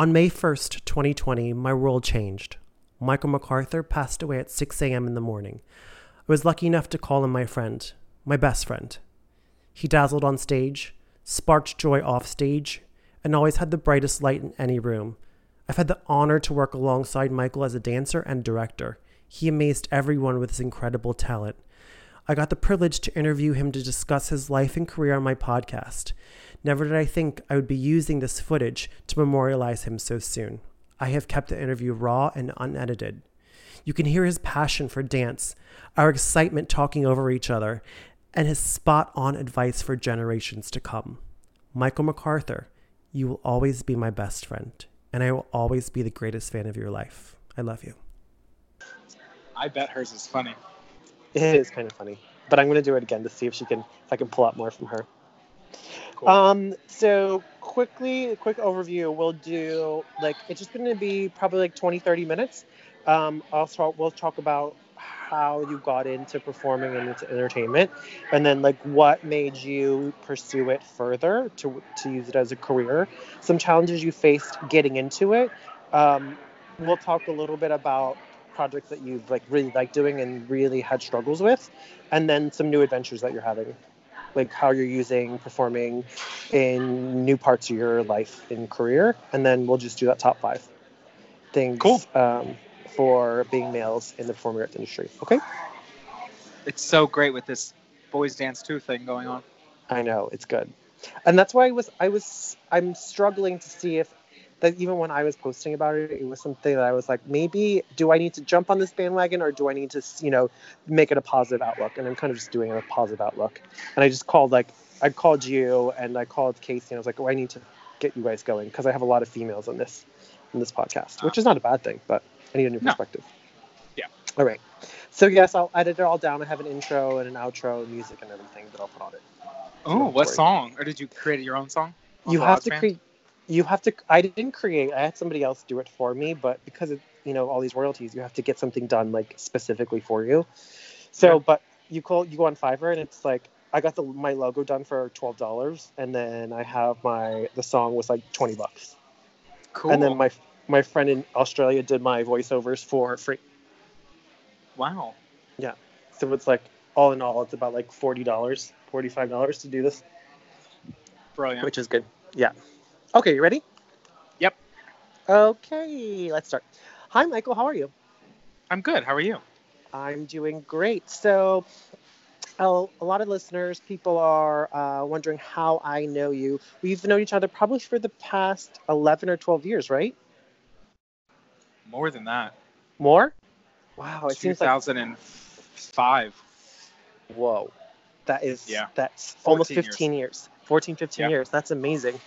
On May 1st, 2020, my world changed. Michael MacArthur passed away at 6 a.m. in the morning. I was lucky enough to call him my friend, my best friend. He dazzled on stage, sparked joy off stage, and always had the brightest light in any room. I've had the honor to work alongside Michael as a dancer and director. He amazed everyone with his incredible talent. I got the privilege to interview him to discuss his life and career on my podcast. Never did I think I would be using this footage to memorialize him so soon. I have kept the interview raw and unedited. You can hear his passion for dance, our excitement talking over each other, and his spot on advice for generations to come. Michael MacArthur, you will always be my best friend, and I will always be the greatest fan of your life. I love you. I bet hers is funny. It is kind of funny, but I'm going to do it again to see if she can, if I can pull out more from her. Cool. Um, so quickly, quick overview. We'll do like it's just going to be probably like 20, 30 minutes. Um, I'll talk. We'll talk about how you got into performing and into entertainment, and then like what made you pursue it further to to use it as a career. Some challenges you faced getting into it. Um, we'll talk a little bit about projects that you've like really liked doing and really had struggles with, and then some new adventures that you're having like how you're using performing in new parts of your life and career, and then we'll just do that top five things cool. um, for being males in the performing arts industry. Okay. It's so great with this boys dance two thing going on. I know it's good, and that's why I was I was I'm struggling to see if that even when I was posting about it, it was something that I was like, maybe do I need to jump on this bandwagon or do I need to, you know, make it a positive outlook? And I'm kind of just doing a positive outlook. And I just called like I called you and I called Casey and I was like, oh, I need to get you guys going because I have a lot of females on this in this podcast, which is not a bad thing, but I need a new perspective. Yeah. All right. So yes, I'll edit it all down. I have an intro and an outro, music and everything that I'll put on it. Oh, what song? Or did you create your own song? You have to create you have to i didn't create i had somebody else do it for me but because of you know all these royalties you have to get something done like specifically for you. So yeah. but you call you go on fiverr and it's like i got the my logo done for $12 and then i have my the song was like 20 bucks. Cool and then my my friend in australia did my voiceovers for free. Wow. Yeah. So it's like all in all it's about like $40 $45 to do this. Brilliant. Which is good. Yeah Okay, you ready? Yep. Okay, let's start. Hi, Michael. How are you? I'm good. How are you? I'm doing great. So, a lot of listeners, people are uh, wondering how I know you. We've known each other probably for the past 11 or 12 years, right? More than that. More? Wow, it 2005. Like... Whoa. That is yeah. that's almost 15 years. years. 14, 15 yep. years. That's amazing.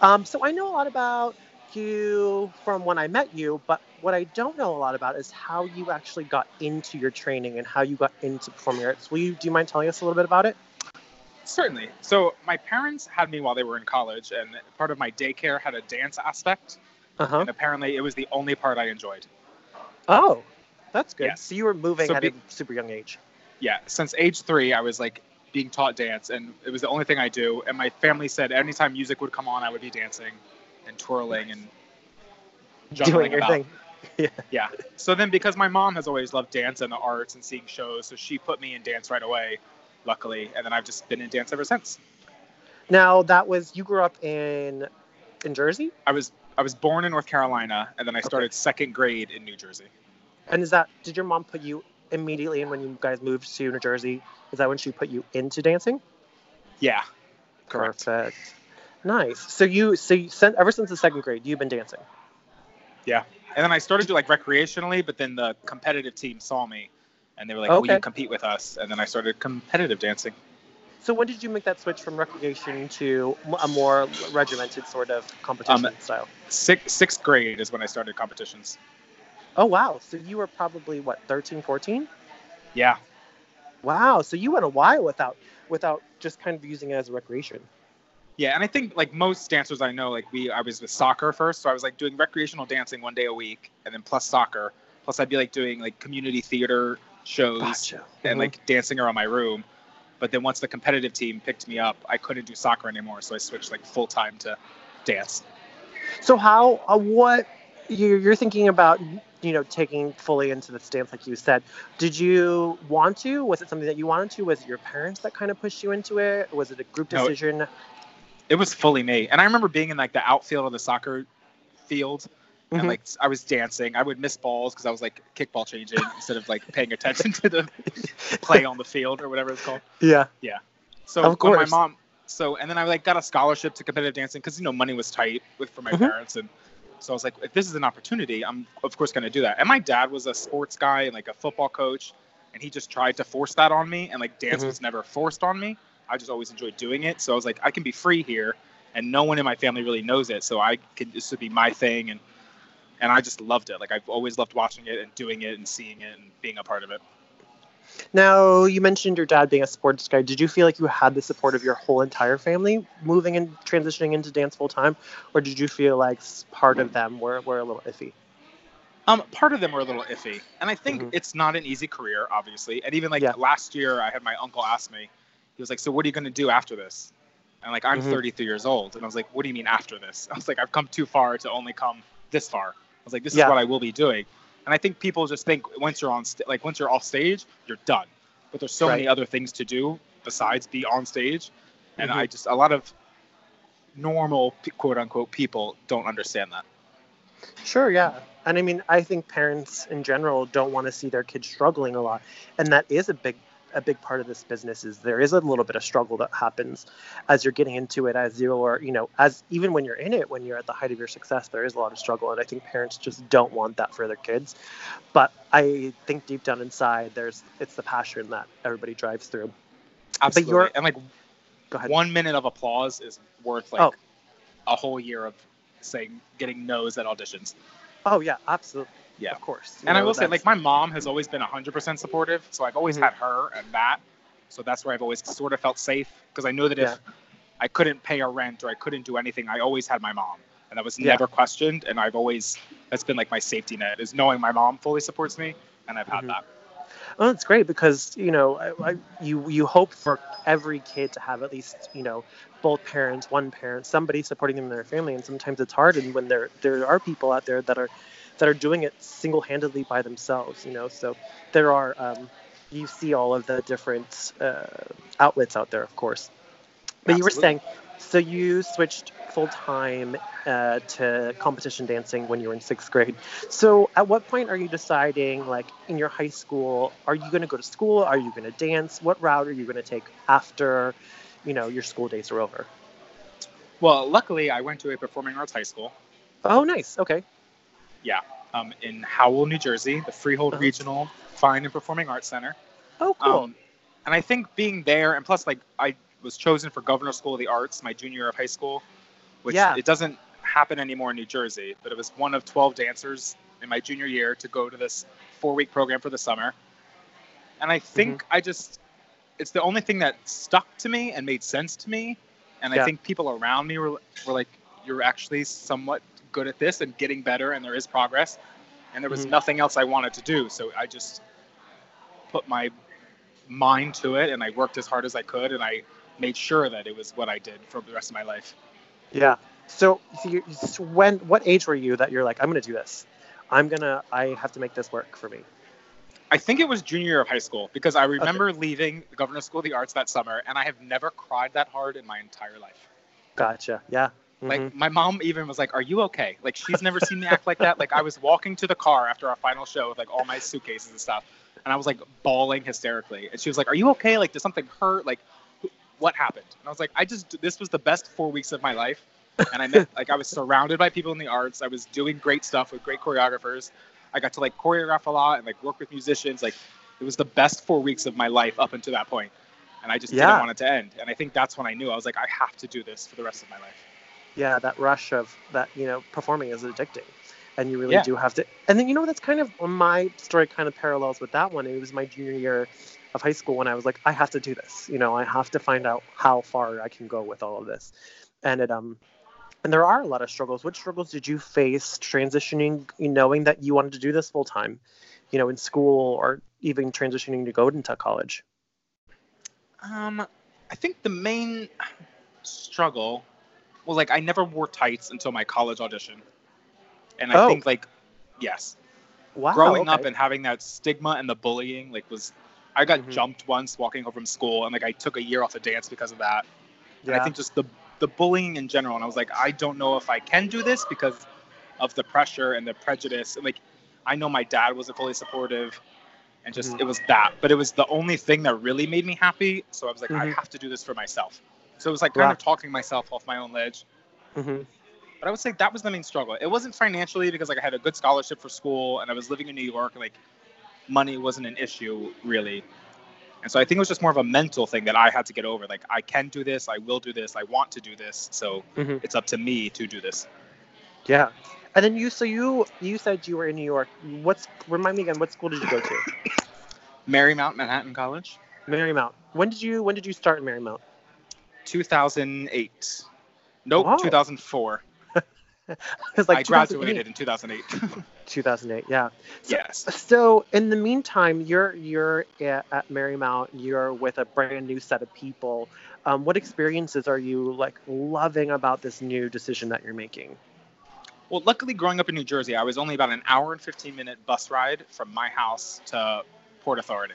Um, so I know a lot about you from when I met you, but what I don't know a lot about is how you actually got into your training and how you got into performing arts. Will you do you mind telling us a little bit about it? Certainly. So my parents had me while they were in college, and part of my daycare had a dance aspect, uh-huh. and apparently it was the only part I enjoyed. Oh, that's good. Yes. So you were moving so at be, a super young age. Yeah, since age three, I was like being taught dance, and it was the only thing I do. And my family said anytime music would come on, I would be dancing and twirling and jumping. doing your about. thing. Yeah. yeah. So then, because my mom has always loved dance and the arts and seeing shows, so she put me in dance right away, luckily, and then I've just been in dance ever since. Now that was you grew up in in Jersey. I was I was born in North Carolina, and then I started okay. second grade in New Jersey. And is that did your mom put you immediately when you guys moved to New Jersey? Is that when she put you into dancing? Yeah. Correct. Perfect. Nice. So you so you, ever since the second grade, you've been dancing. Yeah, and then I started to like recreationally, but then the competitive team saw me, and they were like, okay. "Will you compete with us?" And then I started competitive dancing. So when did you make that switch from recreation to a more regimented sort of competition um, style? Sixth, sixth grade is when I started competitions. Oh wow! So you were probably what 13, 14? Yeah. Wow. So you went a while without without just kind of using it as a recreation. Yeah, and I think like most dancers I know, like we, I was with soccer first, so I was like doing recreational dancing one day a week, and then plus soccer. Plus, I'd be like doing like community theater shows gotcha. and mm-hmm. like dancing around my room. But then once the competitive team picked me up, I couldn't do soccer anymore, so I switched like full time to dance. So how uh, what you're, you're thinking about you know taking fully into the stance like you said did you want to was it something that you wanted to was it your parents that kind of pushed you into it was it a group No, it- decision It was fully me, and I remember being in like the outfield of the soccer field, and like I was dancing. I would miss balls because I was like kickball changing instead of like paying attention to the play on the field or whatever it's called. yeah yeah. So Of when my mom, so and then I like got a scholarship to competitive dancing because you know money was tight with for my Mhm. parents, and so I was like, if this is an opportunity, I'm of course going to do that. And my dad was a sports guy and like a football coach, and he just tried to force that on me, and like dance Mhm. was never forced on me. I just always enjoyed doing it, so I was like, I can be free here, and no one in my family really knows it, so I could this would be my thing, and and I just loved it. Like I've always loved watching it and doing it and seeing it and being a part of it. Now you mentioned your dad being a sports guy did you feel like you had the support of your whole entire family moving and transitioning into dance full time or did you feel like part of them were, were a little iffy Um, part of them were a little iffy, and I think Mhm. it's not an easy career, obviously. And even like Yeah. last year, I had my uncle ask me, he was like, "So what are you going to do after this?" And like, I'm Mhm. 33 years old, and I was like, "What do you mean after this?" I was like, "I've come too far to only come this far." I was like, "This Yeah. is what I will be doing." And I think people just think once you're on, st- like once you're off stage, you're done. But there's so many other things to do besides be on stage, and Mhm. I just a lot of normal quote unquote people don't understand that. Sure, yeah. And I mean, I think parents in general don't want to see their kids struggling a lot. And that is a big a big part of this business is there is a little bit of struggle that happens as you're getting into it as you're, you know, as even when you're in it, when you're at the height of your success, there is a lot of struggle. And I think parents just don't want that for their kids. But I think deep down inside there's it's the passion that everybody drives through. Absolutely. you're- and like Go ahead. one minute of applause is worth like Oh. a whole year of saying getting no's at auditions. Oh yeah, absolutely. Yeah. Of course. You And I know, will say, like my mom has always been 100% supportive, so I've always Mhm. had her and that. So that's where I've always sort of felt safe because I know that if Yeah. I couldn't pay a rent or I couldn't do anything, I always had my mom, and that was Yeah. never questioned. And I've always that's been like my safety net is knowing my mom fully supports me, and I've had Mhm. that. Oh, it's great because you know I, I, you you hope for every kid to have at least you know both parents, one parent, somebody supporting them in their family, and sometimes it's hard. And when there there are people out there that are that are doing it single handedly by themselves, you know, so there are um, you see all of the different uh, outlets out there, of course. But you were saying, so you switched full time uh, to competition dancing when you were in sixth grade. So at what point are you deciding, like in your high school, are you going to go to school? Are you going to dance? What route are you going to take after, you know, your school days are over? Well, luckily, I went to a performing arts high school Oh, nice. Okay. Um, in Howell, New Jersey, the Freehold Uh-huh. Regional Fine and Performing Arts Center. Oh, cool. Um, and I think being there, and plus, like, I was chosen for Governor School of the Arts my junior year of high school, which Yeah. it doesn't happen anymore in New Jersey, but it was one of 12 dancers in my junior year to go to this four week program for the summer. And I think Mm-hmm. I just, it's the only thing that stuck to me and made sense to me. And Yeah. I think people around me were, were like, you're actually somewhat good at this and getting better, and there is progress. And there was Mhm. nothing else I wanted to do. So I just put my mind to it and I worked as hard as I could and I made sure that it was what I did for the rest of my life. yeah. So, so, you, so when, what age were you that you're like, I'm to do this? I'm to, I have to make this work for me. I think it was junior year of high school because I remember leaving the Governor's School of the Arts that summer and I have never cried that hard in my entire life. Gotcha. Yeah. Like mm-hmm. my mom even was like, "Are you okay?" Like she's never seen me act like that. Like I was walking to the car after our final show with like all my suitcases and stuff, and I was like bawling hysterically. And she was like, "Are you okay? Like did something hurt? Like wh- what happened?" And I was like, "I just this was the best four weeks of my life." And I met like I was surrounded by people in the arts. I was doing great stuff with great choreographers. I got to like choreograph a lot and like work with musicians. Like it was the best four weeks of my life up until that. And I just Yeah. didn't want it to end. And I think that's when I knew I was like, I have to do this for the rest of my life. Yeah that rush of that you know performing is addicting. And you really Yeah. do have to and then you know that's kind of my story kind of parallels with that one. It was my junior year of high school when i was like i have to do this. You know i have to find out how far i can go with all of this. And it um and there are a lot of struggles. What struggles did you face transitioning knowing that you wanted to do this full time you know in school or even transitioning to go into college? Um, I think the main struggle well, like I never wore tights until my college audition, and I Oh. think like, yes, Wow. growing up and having that stigma and the bullying, like was, I got Mhm. jumped once walking home from school, and like I took a year off of dance because of that. And Yeah. I think just the the bullying in general, and I was like, I don't know if I can do this because of the pressure and the prejudice, and like, I know my dad wasn't fully supportive, and just Mhm. it was that, but it was the only thing that really made me happy. So I was like, I Mhm. have to do this for myself. So it was like kind Wow. of talking myself off my own ledge. Mhm. But I would say that was the main struggle. It wasn't financially because like I had a good scholarship for school and I was living in New York. and, Like money wasn't an issue really. And so I think it was just more of a mental thing that I had to get over. Like I can do this, I will do this, I want to do this. So Mhm. it's up to me to do this. Yeah. And then you, so you, you said you were in New York. What's remind me again? What school did you go to? Marymount Manhattan College, Marymount. When did you, when did you start in Marymount? 2008. Nope, Wow. 2004. Because like I graduated 2008. in 2008. 2008. Yeah. So, yes. So in the meantime, you're you're at, at Marymount. You're with a brand new set of people. Um, what experiences are you like loving about this new decision that you're making? Well, luckily, growing up in New Jersey, I was only about an hour and 15 minute bus ride from my house to Port Authority.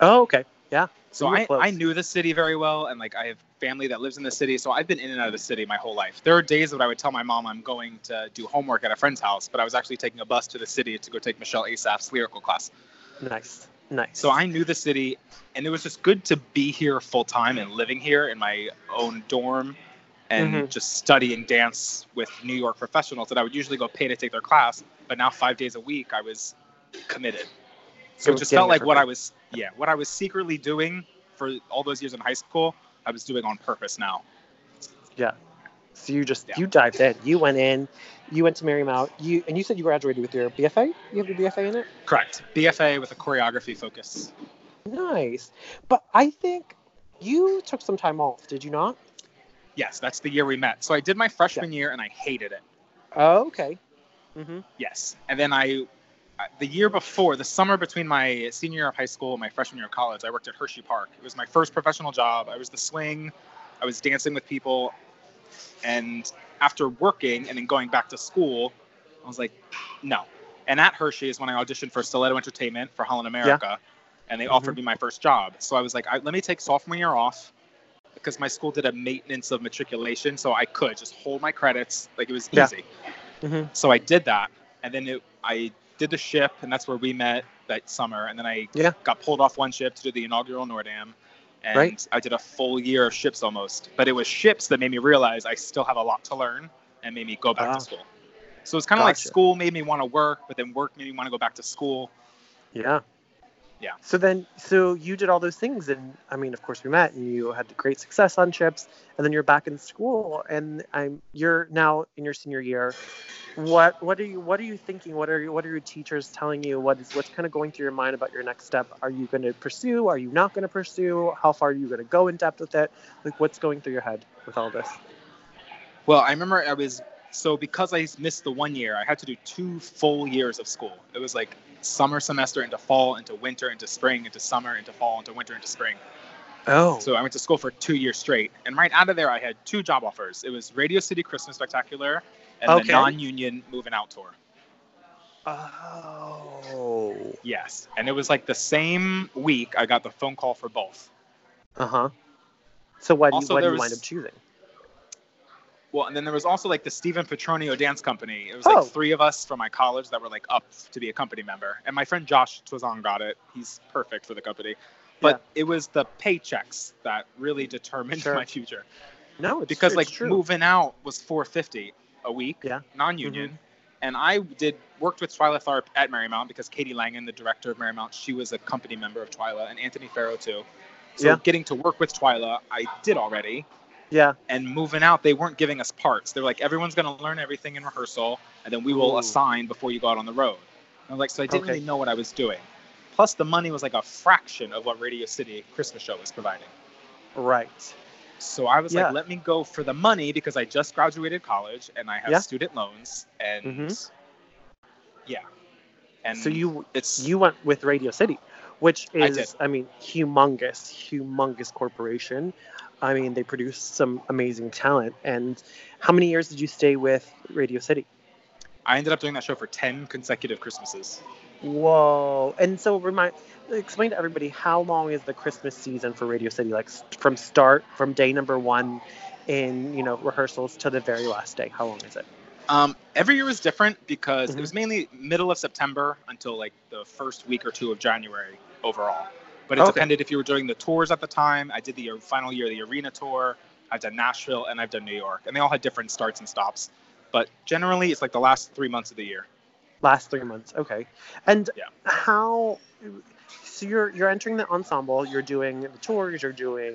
Oh, okay. Yeah. So were I, close. I knew the city very well, and like I have family that lives in the city, so I've been in and out of the city my whole life. There are days that I would tell my mom I'm going to do homework at a friend's house, but I was actually taking a bus to the city to go take Michele Assaf's lyrical class. Nice. Nice. So I knew the city, and it was just good to be here full time and living here in my own dorm and Mhm. just studying dance with New York professionals that I would usually go pay to take their class, but now five days a week I was committed. So it just felt like what. I was, yeah, what I was secretly doing for all those years in high school, I was doing on purpose now. Yeah. So you just Yeah. you dived in. You went in. You went to Marymount. You and you said you graduated with your BFA. You have your BFA in it. Correct. BFA with a choreography focus. Nice. But I think you took some time off. Did you not? Yes, that's the year we met. So I did my freshman year and I hated it. Oh, okay. Mm-hmm. Yes. And then I, the year before, the summer between my senior year of high school and my freshman year of college, I worked at Hershey Park. It was my first professional job. I was the swing. I was dancing with people. And after working and then going back to school, I was like, no. And at Hershey is when I auditioned for Stiletto Entertainment for Holland America. And they offered me my first job. So I was like, I, let me take sophomore year off because my school did a maintenance of matriculation. So I could just hold my credits. Like it was Yeah. easy. Mhm. So I did that, and then it, I did the ship, and that's where we met that summer. And then I Yeah. got pulled off one ship to do the inaugural Noordam, and Right. I did a full year of ships almost. But it was ships that made me realize I still have a lot to learn and made me go back Wow. to ah. school. So it's kind of like school made me want to work, but then work made me want to go back to school. Yeah. Yeah. So then, so you did all those things, and I mean, of course, we met, and you had great success on chips, and then you're back in school, and I'm you're now in your senior year. What what are you what are you thinking? What are you, what are your teachers telling you? What is what's kind of going through your mind about your next step? Are you going to pursue? Are you not going to pursue? How far are you going to go in depth with it? Like, what's going through your head with all this? Well, I remember I was so because I missed the one year, I had to do two full years of school. It was like summer semester into fall, into winter, into spring, into summer, into fall, into winter, into spring. Oh, So I went to school for two years straight. And right out of there, I had two job offers. It was Radio City Christmas Spectacular and Okay. the non-union Moving Out Tour. oh, Yes. And it was like the same week I got the phone call for both. uh huh. So why do you, what do you was- wind up choosing? Well, and then there was also like the Stephen Petronio Dance Company. It was like Oh. three of us from my college that were like up to be a company member. And my friend Josh Twazong got it. He's perfect for the company. But it was the paychecks that really determined Sure. my future. No, it's because true, like true. moving out was 450 a week Yeah. Mm-hmm. non-union and i did worked with twyla tharp at marymount because katie langan the director of marymount she was a company member of twyla and anthony farrow too so Yeah. getting to work with twyla i did already Yeah. and moving out they weren't giving us parts they're like everyone's going to learn everything in rehearsal and then we will Ooh. assign before you go out on the road and i was like so i didn't Okay. really know what i was doing plus the money was like a fraction of what radio city christmas show was providing Right. so I was Yeah. like, let me go for the money because I just graduated college and I have Yeah. student loans and mm-hmm. yeah. And so you it's you went with Radio City, which is did. I, mean humongous, humongous corporation. I mean, they produce some amazing talent. And how many years did you stay with Radio City? I ended up doing that show for 10 consecutive Christmases. Whoa! And so, remind, explain to everybody how long is the Christmas season for Radio City? Like from start, from day number one, in you know rehearsals to the very last day. How long is it? Um, every year was different because Mhm. it was mainly middle of September until like the first week or two of January overall. But it Okay. depended if you were doing the tours at the time. I did the final year of the arena tour. I've done Nashville and I've done New York, and they all had different starts and stops. But generally, it's like the last three months of the year. Last three months. Okay. And Yeah. how? So you're you're entering the ensemble. You're doing the tours. You're doing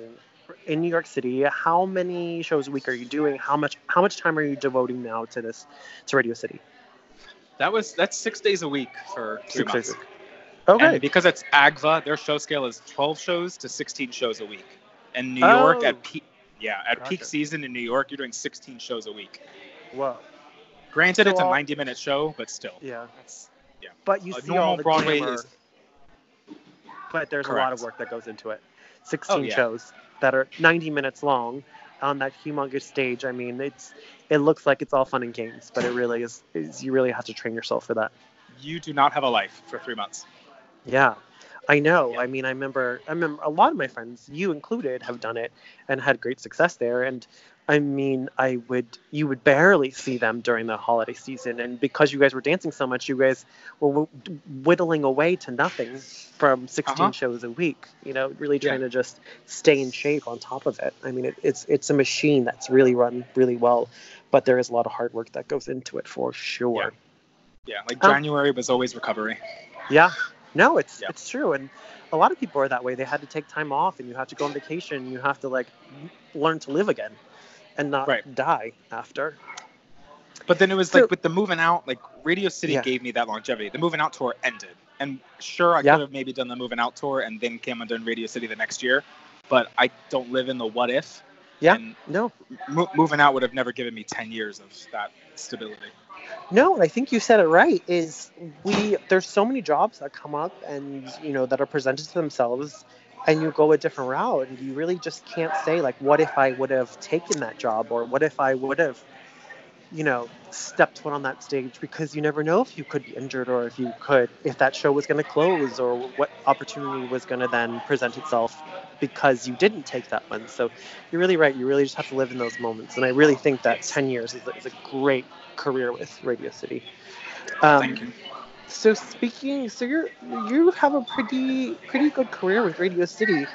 in New York City. How many shows a week are you doing? How much how much time are you devoting now to this to Radio City? That was that's six days a week for three Six months. days a week. Okay. And because it's AGVA, their show scale is 12 shows to 16 shows a week. And New York Oh. at peak, yeah, at peak season in New York, you're doing 16 shows a week. Whoa. Granted, So it's a all- 90 minute show, but still, Yeah. that's But you a see all normal the Broadway glamour, is. but there's a lot of work that goes into it. 16 Oh, yeah. shows that are 90 minutes long on that humongous stage. I mean, it's it looks like it's all fun and games, but it really is, is you really have to train yourself for that. You do not have a life for three months. Yeah. I know. Yeah. I mean, I remember I remember a lot of my friends, you included, have done it and had great success there and I mean, I would you would barely see them during the holiday season and because you guys were dancing so much, you guys were whittling away to nothing from 16 Uh-huh. shows a week, you know, really Yeah. trying to just stay in shape on top of it. I mean, it, it's it's a machine that's really run really well, but there is a lot of hard work that goes into it for sure. Yeah, like Um, January was always recovery. Yeah. No, it's Yeah. it's true, and a lot of people are that way. They had to take time off, and you have to go on vacation. You have to like learn to live again, and not Right. die after. But then it was So- like with the moving out, like Radio City Yeah. gave me that longevity. The moving out tour ended, and sure, I Yeah. could have maybe done the moving out tour and then came and done Radio City the next year. But I don't live in the what if. Yeah. And No, mo- moving out would have never given me 10 years of that stability. No, and I think you said it right. Is we there's so many jobs that come up, and you know that are presented to themselves, and you go a different route, and you really just can't say like, what if I would have taken that job, or what if I would have. You know, stepped foot on that stage because you never know if you could be injured or if you could, if that show was going to close or what opportunity was going to then present itself because you didn't take that one. So you're really right. You really just have to live in those moments. And I really think that 10 years is is a great career with Radio City. Um, Thank you. so speaking, so you're you have a pretty pretty good career with Radio City,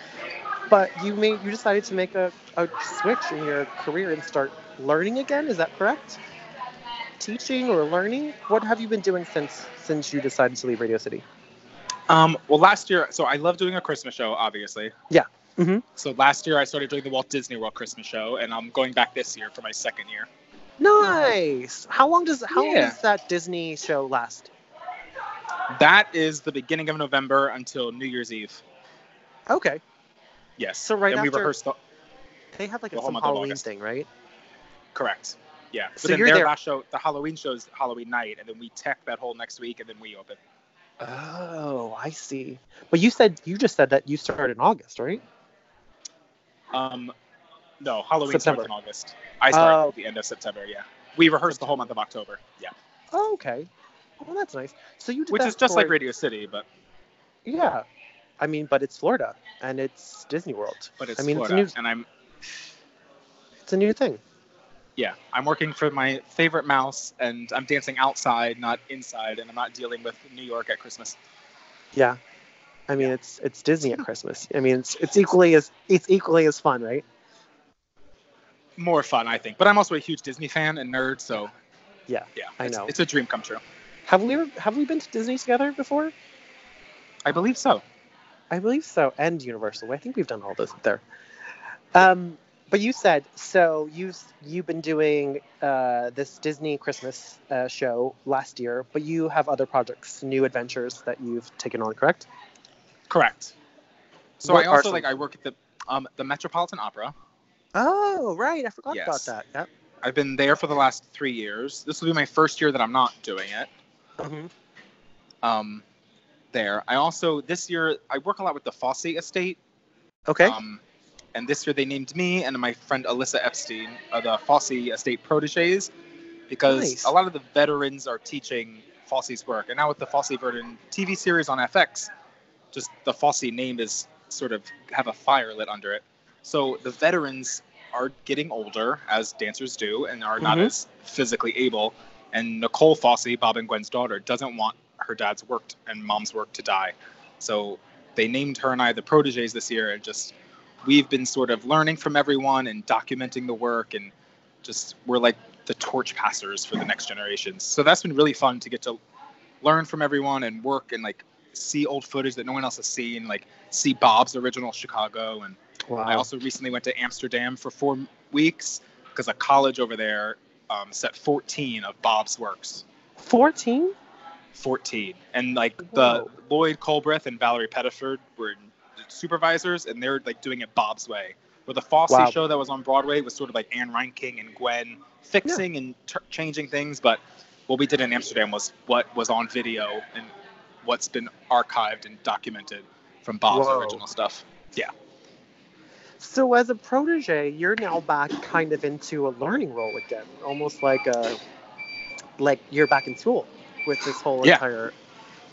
but you made you decided to make a, a switch in your career and start learning again. Is that correct? Teaching or learning? What have you been doing since since you decided to leave Radio City? Um, well, last year, so I love doing a Christmas show, obviously. Yeah. Mhm. So last year I started doing the Walt Disney World Christmas show, and I'm going back this year for my second year. Nice. How long does how long does that Disney show last? That is the beginning of November until New Year's Eve. Okay, Yes. So right and we after- rehearsed the they have like a, The some Halloween thing, right? correct. Yeah. But So then you're their there- last show, the Halloween show's Halloween night, and then we tech that whole next week, and then we open. Oh, I see. But you said you just said that you started in August, right? Um, no, Halloween September. starts in August. I start Oh. at the end of September. Yeah. We rehearsed the whole month of October. Yeah. Oh, okay. Well, that's nice. So you did Which is just for- like Radio City, but Yeah. I mean, but it's Florida and it's Disney World. but it's I mean, Florida, it's a new and I'm it's a new thing. yeah, I'm working for my favorite mouse, and I'm dancing outside, not inside, and I'm not dealing with New York at Christmas. Yeah. I mean, it's it's Disney at Christmas. I mean, it's it's equally as it's equally as fun, right? More fun, I think. But I'm also a huge Disney fan and nerd, so Yeah, yeah, I it's, know. it's a dream come true. Have we ever, have we been to Disney together before? I believe so. I believe so, and Universal. I think we've done all those there. Um, but you said so. You you've been doing uh, this Disney Christmas uh, show last year, but you have other projects, new adventures that you've taken on, correct? Correct. So What I also like I work at the um the Metropolitan Opera. Oh, right. I forgot about that. Yep. I've been there for the last three years. This will be my first year that I'm not doing it. Mhm. Um, there. I also this year I work a lot with the Fosse Estate. Okay. Um, and this year they named me and my friend Alyssa Epstein uh, the Fosse Estate proteges because Nice. a lot of the veterans are teaching Fosse's work, and now with the Fosse Verdon TV series on FX, just the Fosse name is sort of have a fire lit under it. So the veterans are getting older, as dancers do, and are not Mhm. as physically able. And Nicole Fosse, Bob and Gwen's daughter, doesn't want her dad's work and mom's work to die. So they named her and I the proteges this year, and just we've been sort of learning from everyone and documenting the work, and just we're like the torch passers for the next generations. So that's been really fun to get to learn from everyone and work and like see old footage that no one else has seen, like see Bob's original Chicago and Wow. I also recently went to Amsterdam for four weeks because a college over there um, set 14 of Bob's works. 14? 14. And like the Lloyd Culbreath and Valerie Pettiford were supervisors, and they're like doing it Bob's way. Where the Fosse Wow. show that was on Broadway was sort of like Anne Reinking and Gwen fixing and t- changing things, but what we did in Amsterdam was what was on video and what's been archived and documented from Bob's Whoa. original stuff. So as a protege, you're now back kind of into a learning role again, almost like a like you're back in school with this whole Yeah. entire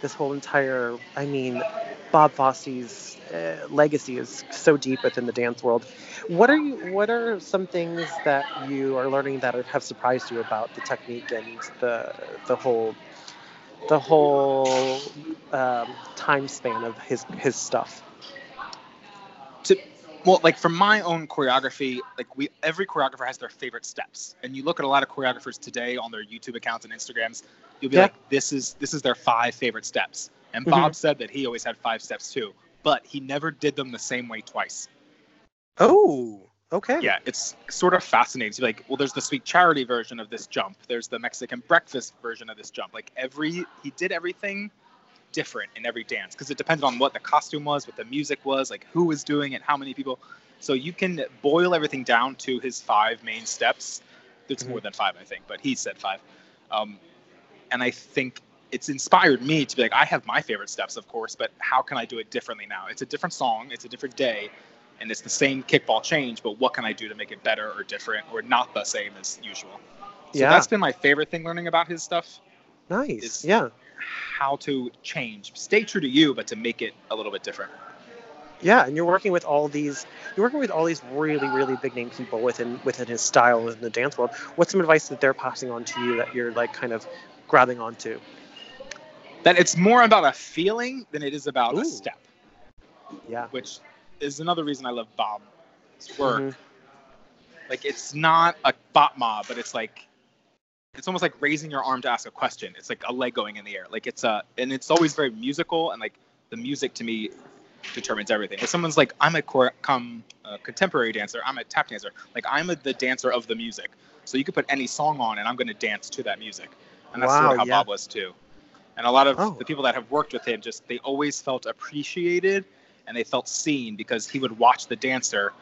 this whole entire I mean Bob Fosse's uh, legacy is so deep within the dance world. What are you what are some things that you are learning that have surprised you about the technique and the the whole the whole um, time span of his his stuff? Well, like for my own choreography, like we every choreographer has their favorite steps, and you look at a lot of choreographers today on their YouTube accounts and Instagrams, you'll be Yeah. like, this is this is their five favorite steps. And. Bob mm-hmm. said that he always had five steps too, but he never did them the same way twice. Oh, okay. Yeah, it's sort of fascinating. So like, well, there's the sweet charity version of this jump. There's the Mexican breakfast version of this jump. Like every he did everything different in every dance because it depended on what the costume was, what the music was, like who was doing it, how many people. So you can boil everything down to his five main steps. It's more than five, I think, but he said five. Um, and I think it's inspired me to be like, I have my favorite steps, of course, but how can I do it differently now? It's a different song, it's a different day, and it's the same kickball change, but what can I do to make it better or different or not the same as usual? So Yeah. that's been my favorite thing learning about his stuff Nice. It's- yeah. How to change, stay true to you, but to make it a little bit different. Yeah, and you're working with all these you're working with all these really, really big name people within within his style in the dance world. What's some advice that they're passing on to you that you're like kind of grabbing onto? That it's more about a feeling than it is about Ooh. a step, Yeah. which is another reason I love Bob's work. Mhm. Like it's not a bot mob, but it's like it's almost like raising your arm to ask a question. It's like a leg going in the air. Like it's a and it's always very musical and like the music to me determines everything. If someone's like I'm a cor- come a contemporary dancer, I'm a tap dancer. Like I'm a, the dancer of the music. So you could put any song on and I'm going to dance to that music. And that's sort of how yeah. Bob was too. And a lot of Oh. the people that have worked with him just they always felt appreciated and they felt seen because he would watch the dancer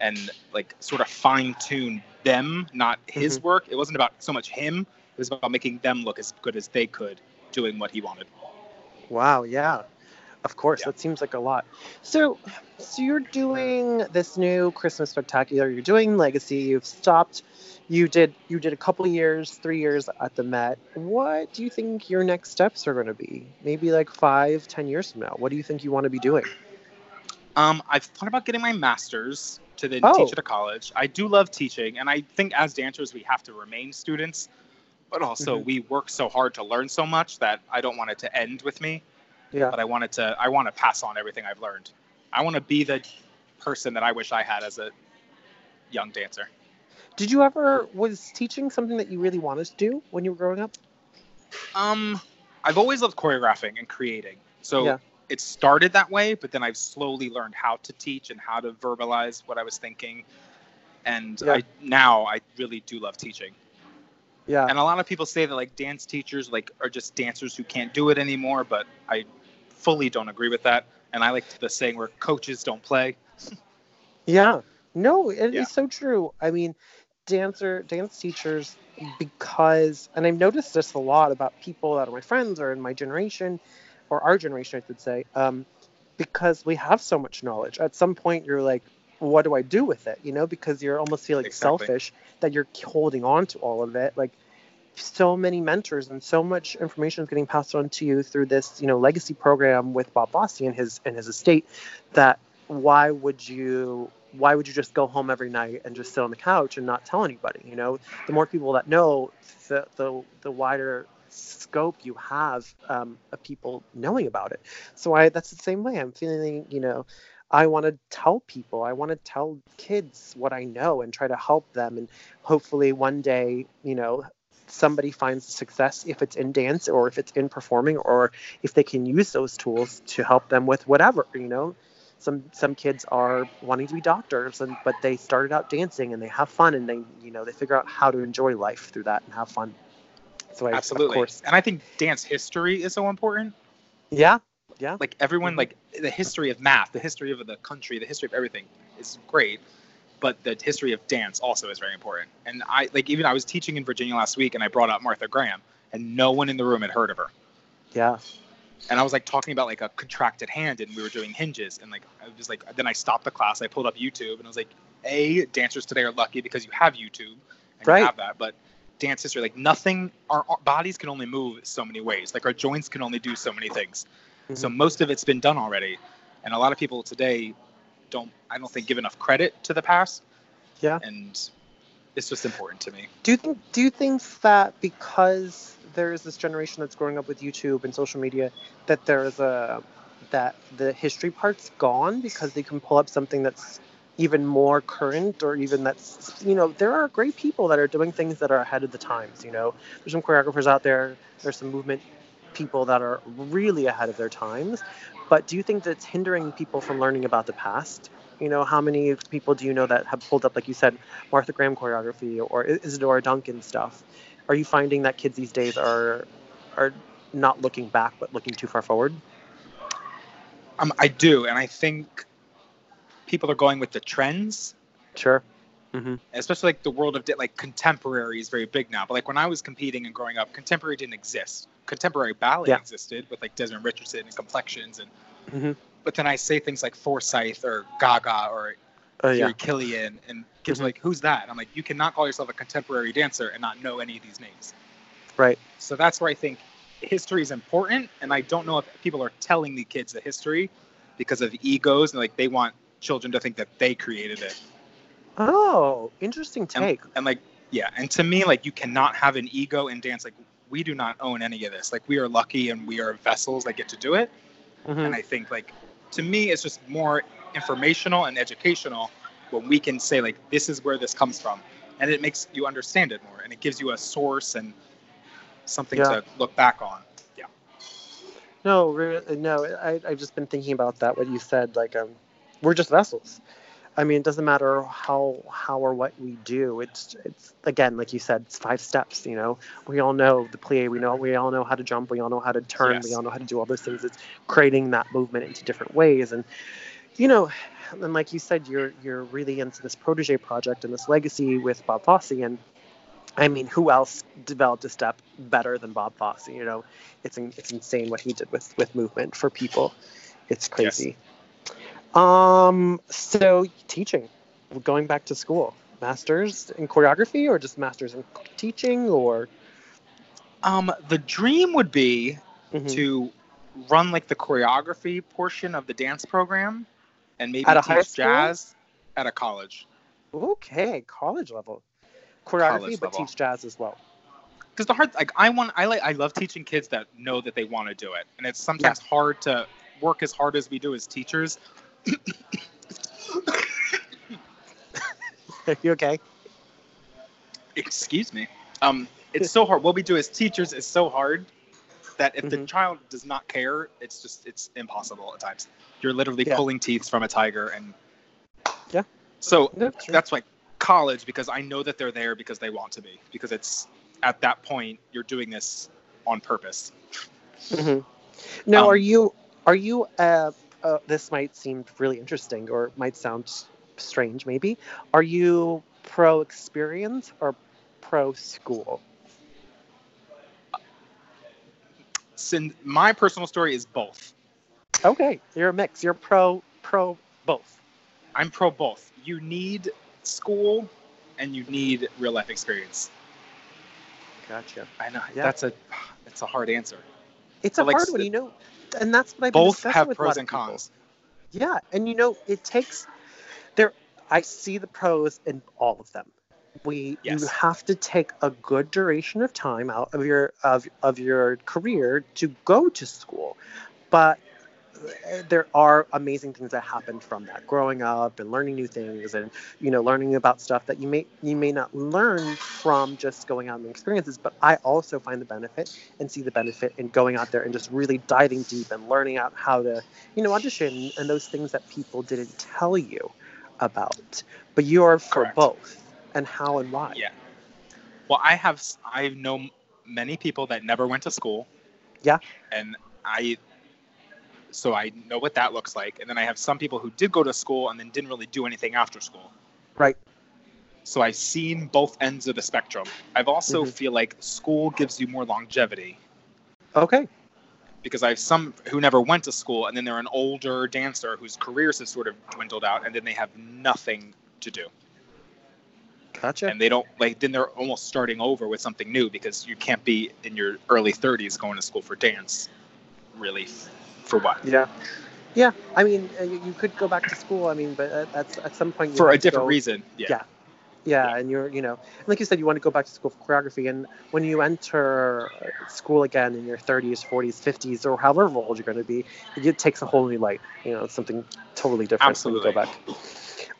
and like sort of fine tune them, not his Mm-hmm. work. It wasn't about so much him. It was about making them look as good as they could doing what he wanted. Wow, yeah. Of course, Yeah. that seems like a lot. So so you're doing this new Christmas spectacular, you're doing Legacy, you've stopped you did you did a couple years, three years at the Met. What do you think your next steps are going to be? Maybe like five, ten years from now. What do you think you want to be doing? Um, I've thought about getting my master's to then Oh. teach at a college. I do love teaching, and I think as dancers we have to remain students, but also Mhm. we work so hard to learn so much that I don't want it to end with me. Yeah. But I wanted to. I want to pass on everything I've learned. I want to be the person that I wish I had as a young dancer. Did you ever was teaching something that you really wanted to do when you were growing up? Um, I've always loved choreographing and creating. So Yeah. It started that way, but then I've slowly learned how to teach and how to verbalize what I was thinking. And Yeah. I now I really do love teaching. Yeah. And a lot of people say that like dance teachers like are just dancers who can't do it anymore, but I fully don't agree with that. And I like the saying where coaches don't play. Yeah. No, it is Yeah. so true. I mean, dancer dance teachers because and I've noticed this a lot about people that are my friends or in my generation or our generation I should say, um, because we have so much knowledge. At some point you're like what do I do with it? You know, because you're almost feeling Exactly. selfish that you're holding on to all of it. Like so many mentors and so much information is getting passed on to you through this, you know, legacy program with Bob Fosse and his and his estate that why would you why would you just go home every night and just sit on the couch and not tell anybody? You know, the more people that know, the the, the wider scope you have um, of people knowing about it. So I that's the same way. I'm feeling, you know, I want to tell people, I want to tell kids what I know and try to help them. And hopefully one day, you know, somebody finds success if it's in dance or if it's in performing or if they can use those tools to help them with whatever, you know. Some some kids are wanting to be doctors and but they started out dancing and they have fun and they you know they figure out how to enjoy life through that and have fun. So I, Absolutely. of course, And I think dance history is so important. yeah, yeah, Like everyone, Mhm. like the history of math, the history of the country, the history of everything is great. But the history of dance also is very important. And I like even I was teaching in Virginia last week and I brought up Martha Graham and no one in the room had heard of her. yeah, and I was like talking about like a contracted hand, and we were doing hinges, and like I was just like, then I stopped the class, I pulled up YouTube, and I was like, a dancers today are lucky because you have YouTube, and Right. you have that, but dance history, like nothing, our, our bodies can only move so many ways, like our joints can only do so many things, so Mm-hmm. most of it's been done already, and a lot of people today don't, I don't think, give enough credit to the past, Yeah. and it's just important to me. Do you think do you think that because there is this generation that's growing up with YouTube and social media that there is a that the history part's gone because they can pull up something that's even more current or even that's you know there are great people that are doing things that are ahead of the times you know? There's some choreographers out there there's some movement people that are really ahead of their times but do you think that's hindering people from learning about the past? You know how many people do you know that have pulled up like you said martha graham choreography or isadora duncan stuff? Are you finding that kids these days are are not looking back but looking too far forward? Um, I do, and I think people are going with the trends sure mm-hmm. especially like the world of like contemporary is very big now. But like when I was competing and growing up, contemporary didn't exist. Contemporary ballet Yeah. existed with like Desmond Richardson and complexions, and Mhm. but then I say things like Forsythe or Gaga or Fury yeah Kylián, and kids are Mhm. like, "Who's that?" And I'm like, "You cannot call yourself a contemporary dancer and not know any of these names." right So that's where I think history is important, and I don't know if people are telling the kids the history because of egos and like they want children to think that they created it. oh interesting take and like yeah and to me like you cannot have an ego in dance like we do not own any of this like we are lucky and we are vessels that get to do it Mhm. and i think like to me it's just more informational and educational when we can say like this is where this comes from and it makes you understand it more and it gives you a source and something Yeah. to look back on Yeah. No, no. I, I've just been thinking about that. What you said, like, um, we're just vessels. I mean, it doesn't matter how how or what we do. It's it's again, like you said, it's five steps. You know, we all know the plie. We know we all know how to jump. We all know how to turn. We all know how to do all those things. It's creating that movement into different ways. And you know, and like you said, you're you're really into this protege project and this legacy with Bob Fosse. And I mean, who else developed a step better than Bob Fosse? You know, it's it's insane what he did with with movement for people. It's crazy. Um, so teaching, going back to school, masters in choreography or just masters in teaching or? Um the dream would be Mhm. to run like the choreography portion of the dance program and maybe At teach jazz at a college. Okay, college level. Choreography, College but level. teach jazz as well. because the hard like i want i like i love teaching kids that know that they want to do it. And it's sometimes hard to work as hard as we do as teachers Are you okay? excuse me um it's so hard what we do as teachers is so hard that if the Mhm. child does not care it's just it's impossible at times you're literally Yeah. pulling teeth from a tiger and Yeah. so That's like college because i know that they're there because they want to be because it's at that point you're doing this on purpose Mm-hmm. Now, Um, are you are you? Uh, uh, this might seem really interesting, or might sound strange, maybe. Are you pro experience or pro school? Sin my personal story is both Okay, you're a mix. You're pro pro both. I'm pro both. You need school, and you need real life experience. Gotcha. I know Yeah. that's a it's a hard answer. It's a like, hard one, you know, and that's what I've Both have with pros and cons. Yeah, and you know, it takes there. I see the pros in all of them. We Yes. you have to take a good duration of time out of your of of your career to go to school, but there are amazing things that happen from that growing up and learning new things and you know learning about stuff that you may you may not learn from just going out and experiences but i also find the benefit and see the benefit in going out there and just really diving deep and learning out how to you know audition and those things that people didn't tell you about but you're for Correct. both and how and why Yeah. Well, I have i know many people that never went to school. Yeah. And I so I know what that looks like. And then I have some people who did go to school and then didn't really do anything after school. right So I've seen both ends of the spectrum. I've also Mhm. feel like school gives you more longevity okay because I have some who never went to school and then they're an older dancer whose careers have sort of dwindled out and then they have nothing to do. gotcha and they don't like then they're almost starting over with something new because you can't be in your early 30s going to school for dance really for what yeah yeah i mean uh, you, you could go back to school i mean but at, at, at some point for a different go- reason yeah. Yeah. yeah, Yeah. and you're you know like you said you want to go back to school for choreography and when you enter uh, school again in your 30s 40s 50s or however old you're going to be it takes a whole new light you know something totally different when you Absolutely. go back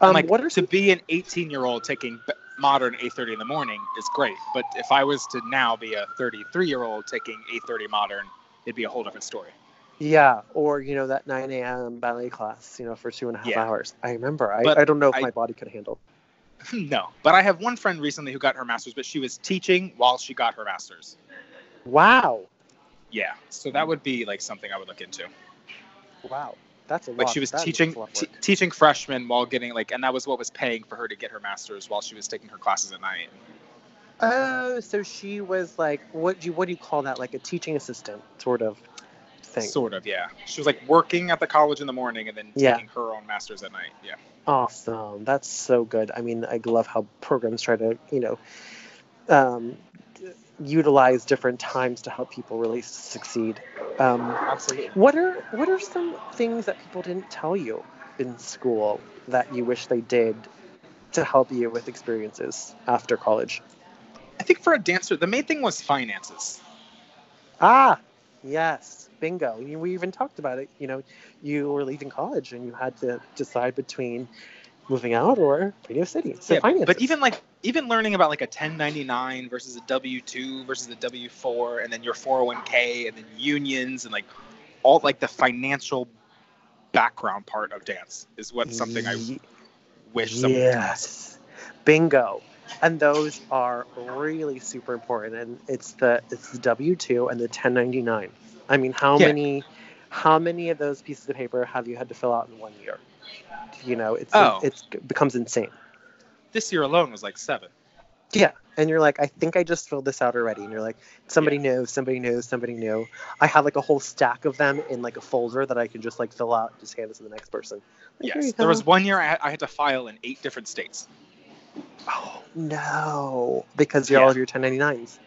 um, like what are to some be an 18 year old taking modern 8.30 in the morning is great but if i was to now be a 33 year old taking 8.30 modern it'd be a whole different story yeah or you know that 9 a.m ballet class you know for two and a half Yeah. hours. I remember. I, But I don't know if I- my body could handle. No but i have one friend recently who got her master's but she was teaching while she got her master's. Wow. Yeah so that would be like something i would look into. Wow. That's a lot. like she was that teaching a lot of t- teaching freshmen while getting like and that was what was paying for her to get her master's while she was taking her classes at night oh so she was like what do you what do you call that? Like a teaching assistant sort of sort of yeah she was like working at the college in the morning and then Yeah. taking her own master's at night yeah Awesome. That's so good. I mean, I love how programs try to, you know, um, utilize different times to help people really succeed. Um, absolutely what are what are some things that people didn't tell you in school that you wish they did to help you with experiences after college? i think for a dancer the main thing was finances Ah, yes, bingo. We even talked about it. You know, you were leaving college and you had to decide between moving out or Radio City. So Yeah, finances. but even like even learning about like a 1099 versus a w2 versus a w4 and then your 401k and then unions and like all like the financial background part of dance is what something i wish someone would tell us. Yes, bingo, and those are really super important. And it's the it's the W two and the ten ninety nine. I mean, how Yeah. many how many of those pieces of paper have you had to fill out in one year? You know, it's Oh. it's it becomes insane. this year alone was like seven Yeah, and you're like, I think I just filled this out already, and you're like, somebody knew, somebody knew, somebody knew. I have like a whole stack of them in like a folder that I can just like fill out, and just hand it to the next person. Like, yes there was one year I I had to file in eight different states Oh no, because you're Yeah. all of your 1099s.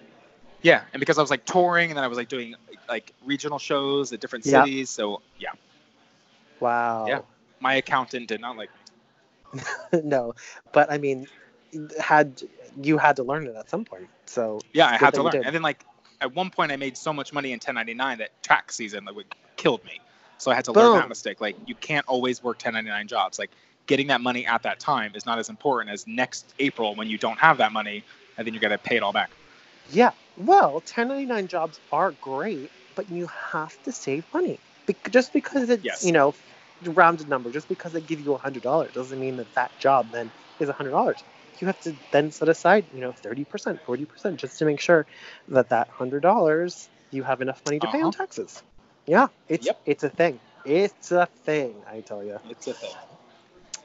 yeah and because i was like touring and then i was like doing like regional shows at different cities so yeah Wow. Yeah. my accountant did not like me. no, but I mean, had you had to learn it at some point. So Yeah, I had to learn. And then like at one point I made so much money in 1099 that tax season would killed me. So I had to learn that mistake. Like you can't always work 1099 jobs. Like getting that money at that time is not as important as next April when you don't have that money and then you got to pay it all back. yeah, well, 1099 jobs are great, but you have to save money. Be- just because it's Yes. you know rounded number, just because they give you a hundred dollars doesn't mean that that job then is a hundred dollars. You have to then set aside you know 30 percent, 40 percent, just to make sure that that hundred dollars you have enough money to pay on Uh-huh. taxes. Yeah, it's Yep. it's a thing. It's a thing, I tell you. It's a thing.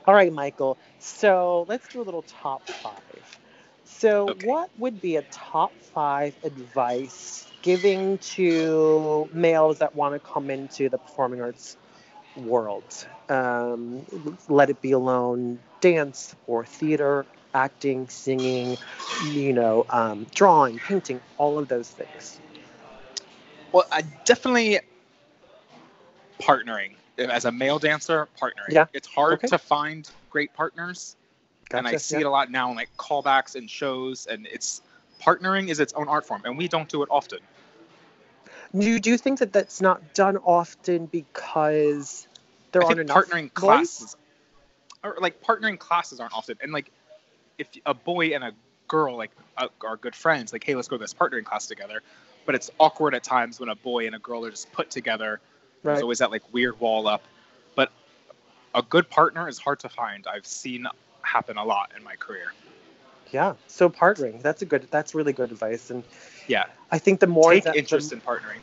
All right, Michael. So let's do a little top five. So, Okay. what would be a top five advice giving to males that want to come into the performing arts world. Um, let it be alone, dance or theater, acting, singing, you know, um, drawing, painting, all of those things. Well, I definitely partnering as a male dancer. Partnering. Yeah. It's hard Okay. to find great partners, and I see yeah. it a lot now in like callbacks and shows, and it's partnering is its own art form, and we don't do it often. Do you, do you think that that's not done often because there I aren't think enough partnering boys? classes, or like partnering classes aren't often, and like if a boy and a girl like uh, are good friends, like hey, let's go to this partnering class together. But it's awkward at times when a boy and a girl are just put together. There's Right. always that like weird wall up. But a good partner is hard to find. I've seen happen a lot in my career. Yeah. So partnering, that's a good, that's really good advice. And Yeah, I think the more take that the- interest in partnering.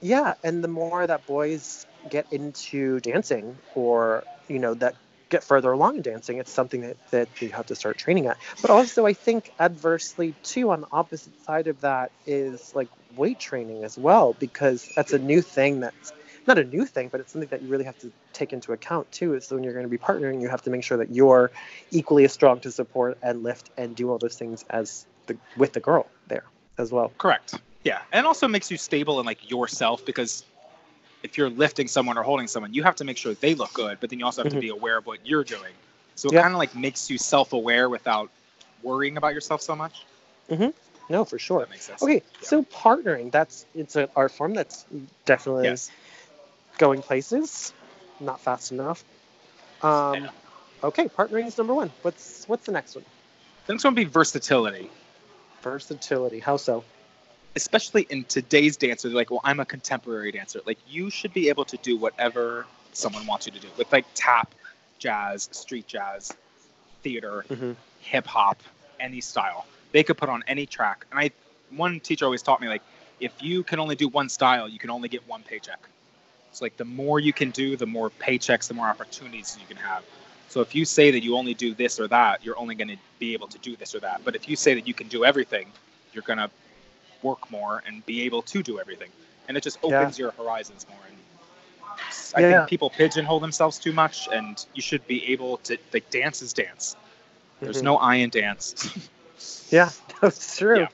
Yeah, and the more that boys get into dancing or, you know, that get further along in dancing, it's something that, that you have to start training at. But also I think adversely too on the opposite side of that is like weight training as well, because that's a new thing that's not a new thing, but it's something that you really have to take into account too. Is when you're going to be partnering, you have to make sure that you're equally as strong to support and lift and do all those things as the with the girl there as well. Correct. Yeah, and also makes you stable in like yourself because if you're lifting someone or holding someone, you have to make sure they look good, but then you also have Mhm. to be aware of what you're doing. So it Yeah. kind of like makes you self-aware without worrying about yourself so much. No, for sure. that makes sense. Okay, Yeah. so partnering, that's it's an art form that's definitely Yes. Going places, not fast enough. Um, Yeah. Okay, partnering is number one. What's what's the next one? The next one would be versatility, Versatility. How so? especially in today's dancer. They're like, well, I'm a contemporary dancer. Like you should be able to do whatever someone wants you to do with like tap, jazz, street jazz, theater, Mm-hmm. hip hop, any style. They could put on any track. And I, one teacher always taught me like, if you can only do one style, you can only get one paycheck. So like the more you can do, the more paychecks, the more opportunities you can have. So if you say that you only do this or that, you're only going to be able to do this or that. But if you say that you can do everything, you're going to work more and be able to do everything. And it just Yeah. opens your horizons more. And I Yeah. think people pigeonhole themselves too much, and you should be able to like dance is dance. There's Mhm. no I in dance. Yeah, that's true. Yeah.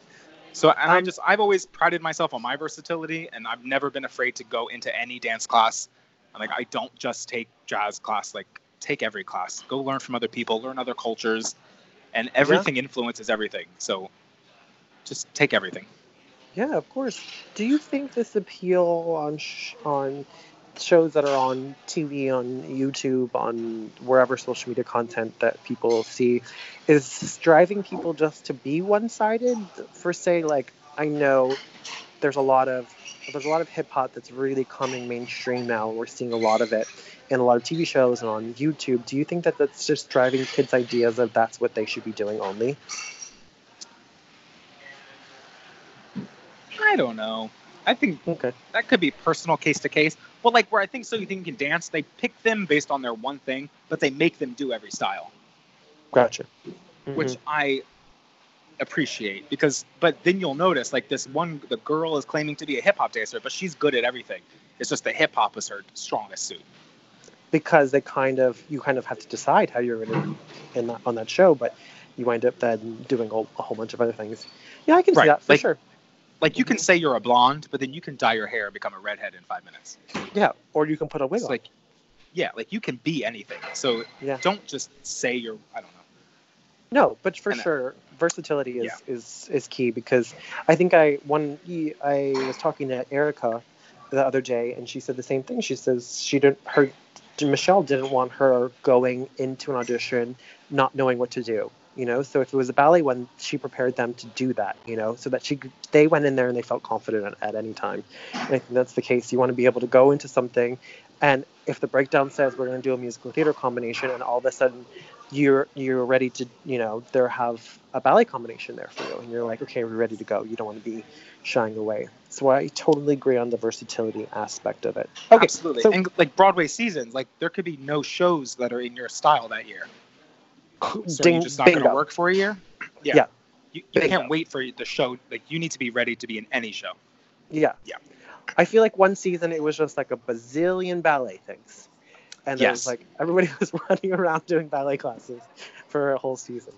So and I Um, just I've always prided myself on my versatility, and I've never been afraid to go into any dance class. And like I don't just take jazz class, like take every class, go learn from other people, learn other cultures, and everything influences everything. So just take everything. Yeah, of course. Do you think this appeal on sh- on shows that are on TV, on YouTube, on wherever social media content that people see is driving people just to be one-sided? For say, like I know there's a lot of there's a lot of hip hop that's really coming mainstream now. We're seeing a lot of it in a lot of TV shows and on YouTube. Do you think that that's just driving kids' ideas of that's what they should be doing only? I don't know. I think Okay. that could be personal case to case. But like where I think so you think you can dance, they pick them based on their one thing, but they make them do every style. Gotcha. which Mhm. I appreciate because but then you'll notice like this one the girl is claiming to be a hip hop dancer but she's good at everything it's just the hip hop is her strongest suit because they kind of you kind of have to decide how you're going to in that, on that show, but you wind up then doing a, a whole bunch of other things. Yeah, I can see that for like- sure. Like you can say you're a blonde but then you can dye your hair and become a redhead in five minutes Yeah, or you can put a wig it's on. like yeah like you can be anything so Yeah. don't just say you're i don't know No, but for And, uh, sure, versatility is, Yeah. is is key because I think I one I was talking to Erica the other day and she said the same thing. She says she didn't her Michelle didn't want her going into an audition not knowing what to do. You know, so if it was a ballet one, she prepared them to do that. You know, so that she could- they went in there and they felt confident at, at any time. And I think that's the case. You want to be able to go into something, and if the breakdown says we're going to do a musical theater combination, and all of a sudden you're you're ready to you know there have a ballet combination there for you and you're like okay we're ready to go you don't want to be shying away so i totally agree on the versatility aspect of it okay absolutely so- and like broadway seasons like there could be no shows that are in your style that year so ding, you're just not going to work for a year yeah, Yeah. you, you can't wait for the show like you need to be ready to be in any show yeah Yeah. i feel like one season it was just like a bazillion ballet things and it was like everybody was running around doing ballet classes for a whole season.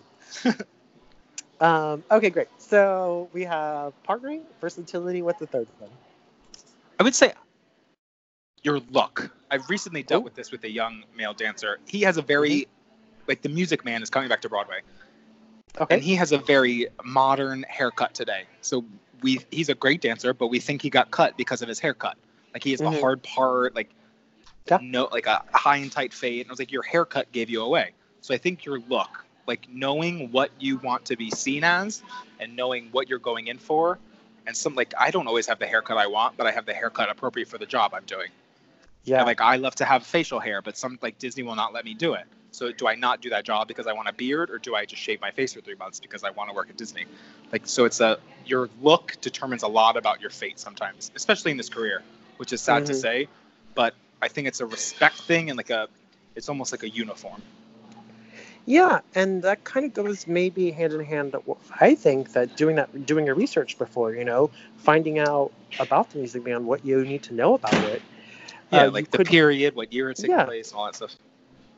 um, okay, great. So we have partnering, versatility. What's the third one? I would say your look. I've recently dealt Oh. with this with a young male dancer. He has a very like the Music Man is coming back to Broadway, Okay. and he has a very modern haircut today. So we he's a great dancer, but we think he got cut because of his haircut. Like he has Mhm. the hard part, like Yeah. no, like a high and tight fade. And I was like, your haircut gave you away. So I think your look, like knowing what you want to be seen as, and knowing what you're going in for, and some like I don't always have the haircut I want, but I have the haircut appropriate for the job I'm doing. yeah. And, like I love to have facial hair, but some like Disney will not let me do it. So do I not do that job because I want a beard, or do I just shave my face for three months because I want to work at Disney? Like so, it's a your look determines a lot about your fate sometimes, especially in this career, which is sad to Mhm. say, but I think it's a respect thing and like a, it's almost like a uniform. Yeah, and that kind of goes maybe hand in hand. I think that doing that, doing your research before, you know, finding out about the Music Man, what you need to know about it. Yeah, uh, like the could- period, what year it's taking Yeah. place, all that stuff.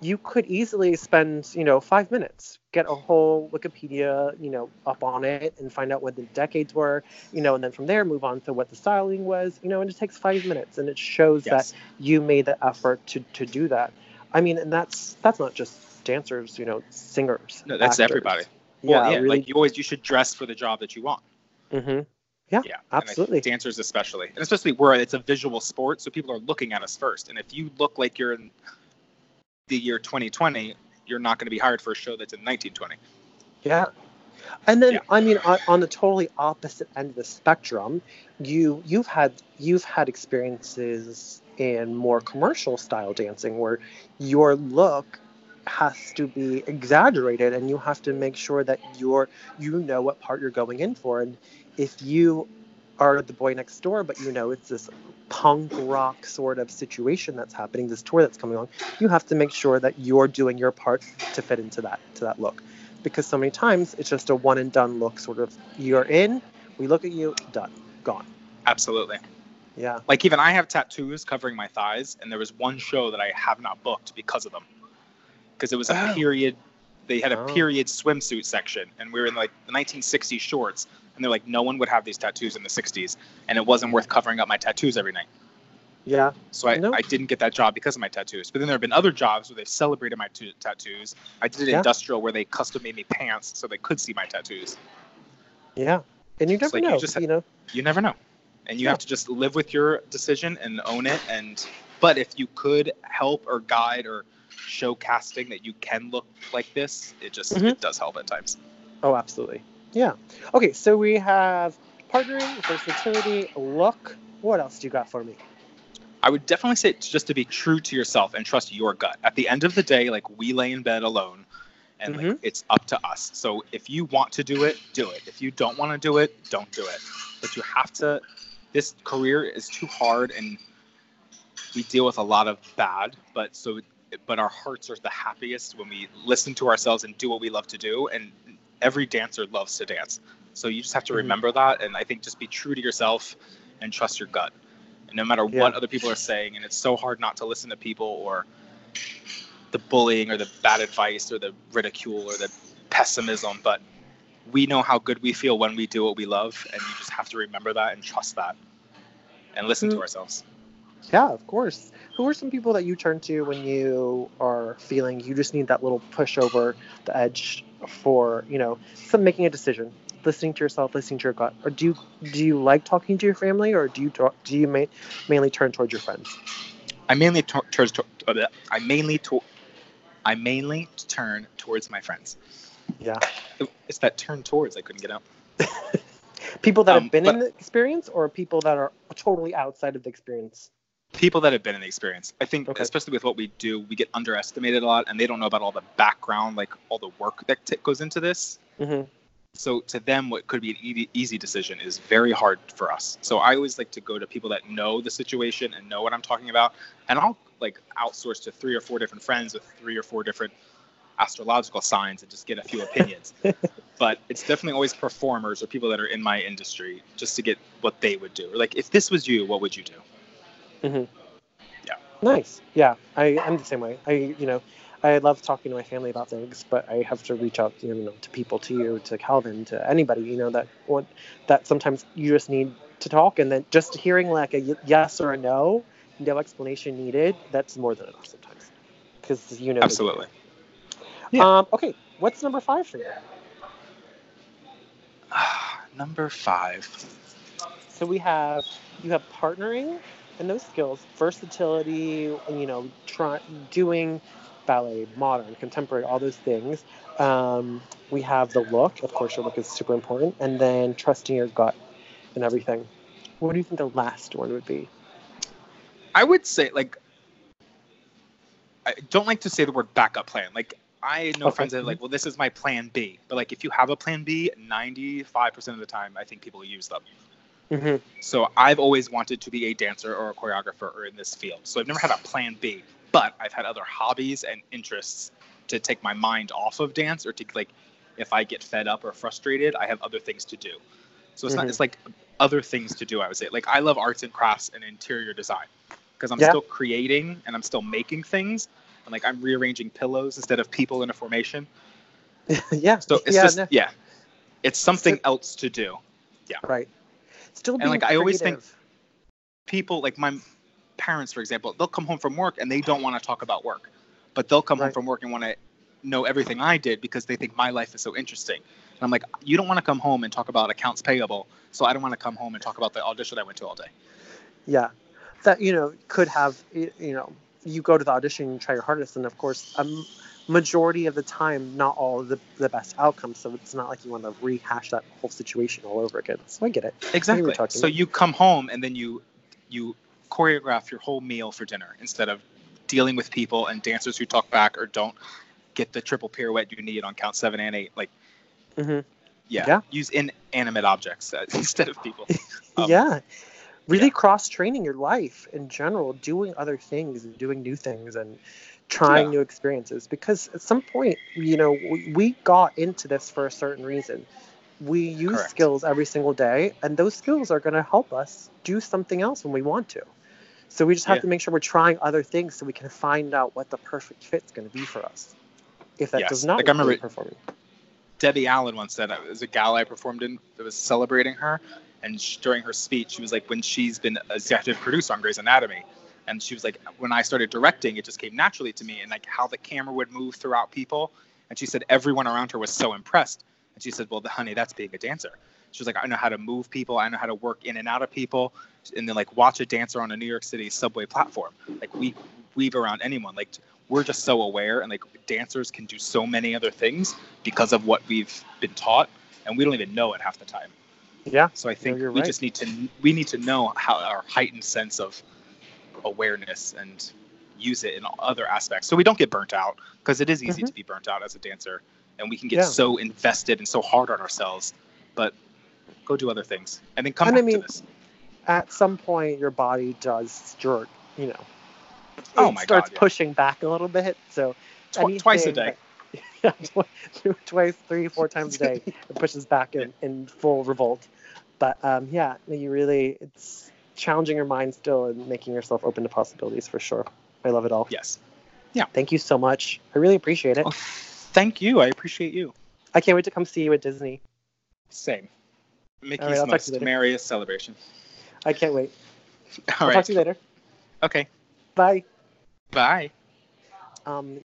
You could easily spend, you know, five minutes, get a whole Wikipedia, you know, up on it and find out what the decades were, you know, and then from there move on to what the styling was, you know, and it takes five minutes and it shows Yes. that you made the effort to, to do that. I mean, and that's that's not just dancers, you know, singers. No, that's actors. everybody. Yeah, Well, yeah, really. like you always you should dress for the job that you want. mm-hmm Yeah, Yeah, and I think absolutely. dancers especially, and especially where it's a visual sport, so people are looking at us first. And if you look like you're in the year 2020, you're not going to be hired for a show that's in 1920. Yeah. And then Yeah. I mean on, on the totally opposite end of the spectrum, you you've had you've had experiences in more commercial style dancing where your look has to be exaggerated and you have to make sure that you're you know what part you're going in for and if you are the boy next door but you know it's this punk rock sort of situation that's happening this tour that's coming along you have to make sure that you're doing your part to fit into that to that look because so many times it's just a one and done look sort of you're in we look at you done gone Absolutely. yeah Like even I have tattoos covering my thighs, and there was one show that I have not booked because of them, because it was a Oh. period. They had a Oh. period swimsuit section, and we were in like the 1960s shorts, and they're like, no one would have these tattoos in the 60s, and it wasn't worth covering up my tattoos every night. yeah So I. I didn't get that job because of my tattoos. But then there have been other jobs where they've celebrated my t- tattoos. I did Yeah. industrial where they custom made me pants so they could see my tattoos. yeah and you never like you just you know You never know, and you Yeah. have to just live with your decision and own it. And but if you could help or guide or show casting that you can look like this, it just Mhm. it does help at times. oh absolutely yeah okay so we have partnering versatility look what else do you got for me I would definitely say just to be true to yourself and trust your gut. At the end of the day, like we lay in bed alone and like mm-hmm. it's up to us. So if you want to do it, do it. If you don't want to do it, don't do it. But you have to this career is too hard and we deal with a lot of bad, but so but our hearts are the happiest when we listen to ourselves and do what we love to do and every dancer loves to dance. So you just have to Mhm. remember that and I think just be true to yourself and trust your gut. And no matter Yeah. what other people are saying, and it's so hard not to listen to people or the bullying or the bad advice or the ridicule or the pessimism, but we know how good we feel when we do what we love, and you just have to remember that and trust that and listen to Mm. ourselves. yeah of course who are some people that you turn to when you are feeling you just need that little push over the edge for you know some making a decision listening to yourself listening to your gut or do you do you like talking to your family or do you talk, do you ma- mainly turn towards your friends I mainly to- turns to- uh. I mainly to- I mainly turn towards my friends. yeah It's that turn towards I couldn't get out. people that Um, have been but- in the experience or people that are totally outside of the experience people that have been in the experience. I think, Okay. especially with what we do, we get underestimated a lot, and they don't know about all the background, like all the work that t- goes into this. hmm So to them, what could be an easy, easy decision is very hard for us. So I always like to go to people that know the situation and know what I'm talking about, and I'll like outsource to three or four different friends with three or four different astrological signs and just get a few opinions. but it's definitely always performers or people that are in my industry just to get what they would do. Or like, if this was you, what would you do? Mhm. Yeah. Nice. Yeah, I I'm the same way. I you know, I love talking to my family about things, but I have to reach out, you know, to people, to you, to Calvin, to anybody, you know, that want that sometimes you just need to talk, and then just hearing like a yes or a no, no explanation needed. That's more than enough sometimes, because you know. Absolutely. Yeah. Um. Okay. What's number five for you? Number five. So we have you have partnering and those skills, versatility, you know, try, doing ballet, modern, contemporary, all those things. Um, we have the look, of course, your look is super important, and then trusting your gut and everything. What do you think the last one would be? I would say like I don't like to say the word backup plan. Like I know Okay. friends that are like, well, this is my plan B. But like if you have a plan B, 95% of the time I think people use them. Mm-hmm. So I've always wanted to be a dancer or a choreographer or in this field. So I've never had a plan B, but I've had other hobbies and interests to take my mind off of dance or to like if I get fed up or frustrated, I have other things to do. So it's Mhm. not it's like other things to do, I would say. Like I love arts and crafts and interior design because I'm Yeah. still creating and I'm still making things. And like I'm rearranging pillows instead of people in a formation. yeah. So it's yeah, just no, yeah. It's something else to do. Yeah. Right. Still being And, like, I always think- people like my parents for example they'll come home from work and they don't want to talk about work. But they'll come home from work and want to know everything i did because they think my life is so interesting. And i'm like you don't want to come home and talk about accounts payable so i don't want to come home and talk about the audition i went to all day. Yeah, that you know could have you know you go to the audition and try your hardest, and of course, a m- majority of the time, not all of the the best outcomes. So it's not like you want to rehash that whole situation all over again. So I get it. exactly so you come home and then you you choreograph your whole meal for dinner instead of dealing with people and dancers who talk back or don't get the triple pirouette you need on count seven and eight like mm-hmm. yeah, Yeah. use inanimate objects uh, instead of people Um, yeah, really yeah. cross training your life in general, doing other things and doing new things and trying Yeah. new experiences. Because at some point, you know, we, we got into this for a certain reason. We use Correct. skills every single day, and those skills are going to help us do something else when we want to. So we just have Yeah. to make sure we're trying other things so we can find out what the perfect fit's going to be for us. If that Yes. does not Like, I remember- performing. Debbie Allen once said uh, it was a gala I performed in that was celebrating her, and sh during her speech, she was like, when she's been executive producer on Grey's Anatomy, and she was like, when I started directing, it just came naturally to me, and like how the camera would move throughout people, and she said everyone around her was so impressed, and she said, well, the honey, that's being a dancer. She was like, I know how to move people, I know how to work in and out of people, and then like watch a dancer on a New York City subway platform, like we weave around anyone, like we're just so aware, and like dancers can do so many other things because of what we've been taught. And we don't even know it half the time. Yeah. so i think you're we right. just need to we need to know how our heightened sense of awareness and use it in other aspects so we don't get burnt out because it is easy Mhm. to be burnt out as a dancer and we can get Yeah. so invested and so hard on ourselves but go do other things and then come And I back mean, to this At some point, your body does jerk, you know. Oh my starts God, yeah. pushing back a little bit. So Tw- twice a day yeah, twice, three, four times a day, it pushes back in, in full revolt. But um, yeah, you really, it's challenging your mind still and making yourself open to possibilities for sure. I love it all. yes Yeah. Thank you so much. I really appreciate it. Oh, thank you i appreciate you I can't wait to come see you at Disney. same mickey's I'll to most merriest celebration I can't wait. all I'll talk to you later. okay Bye. bye Um,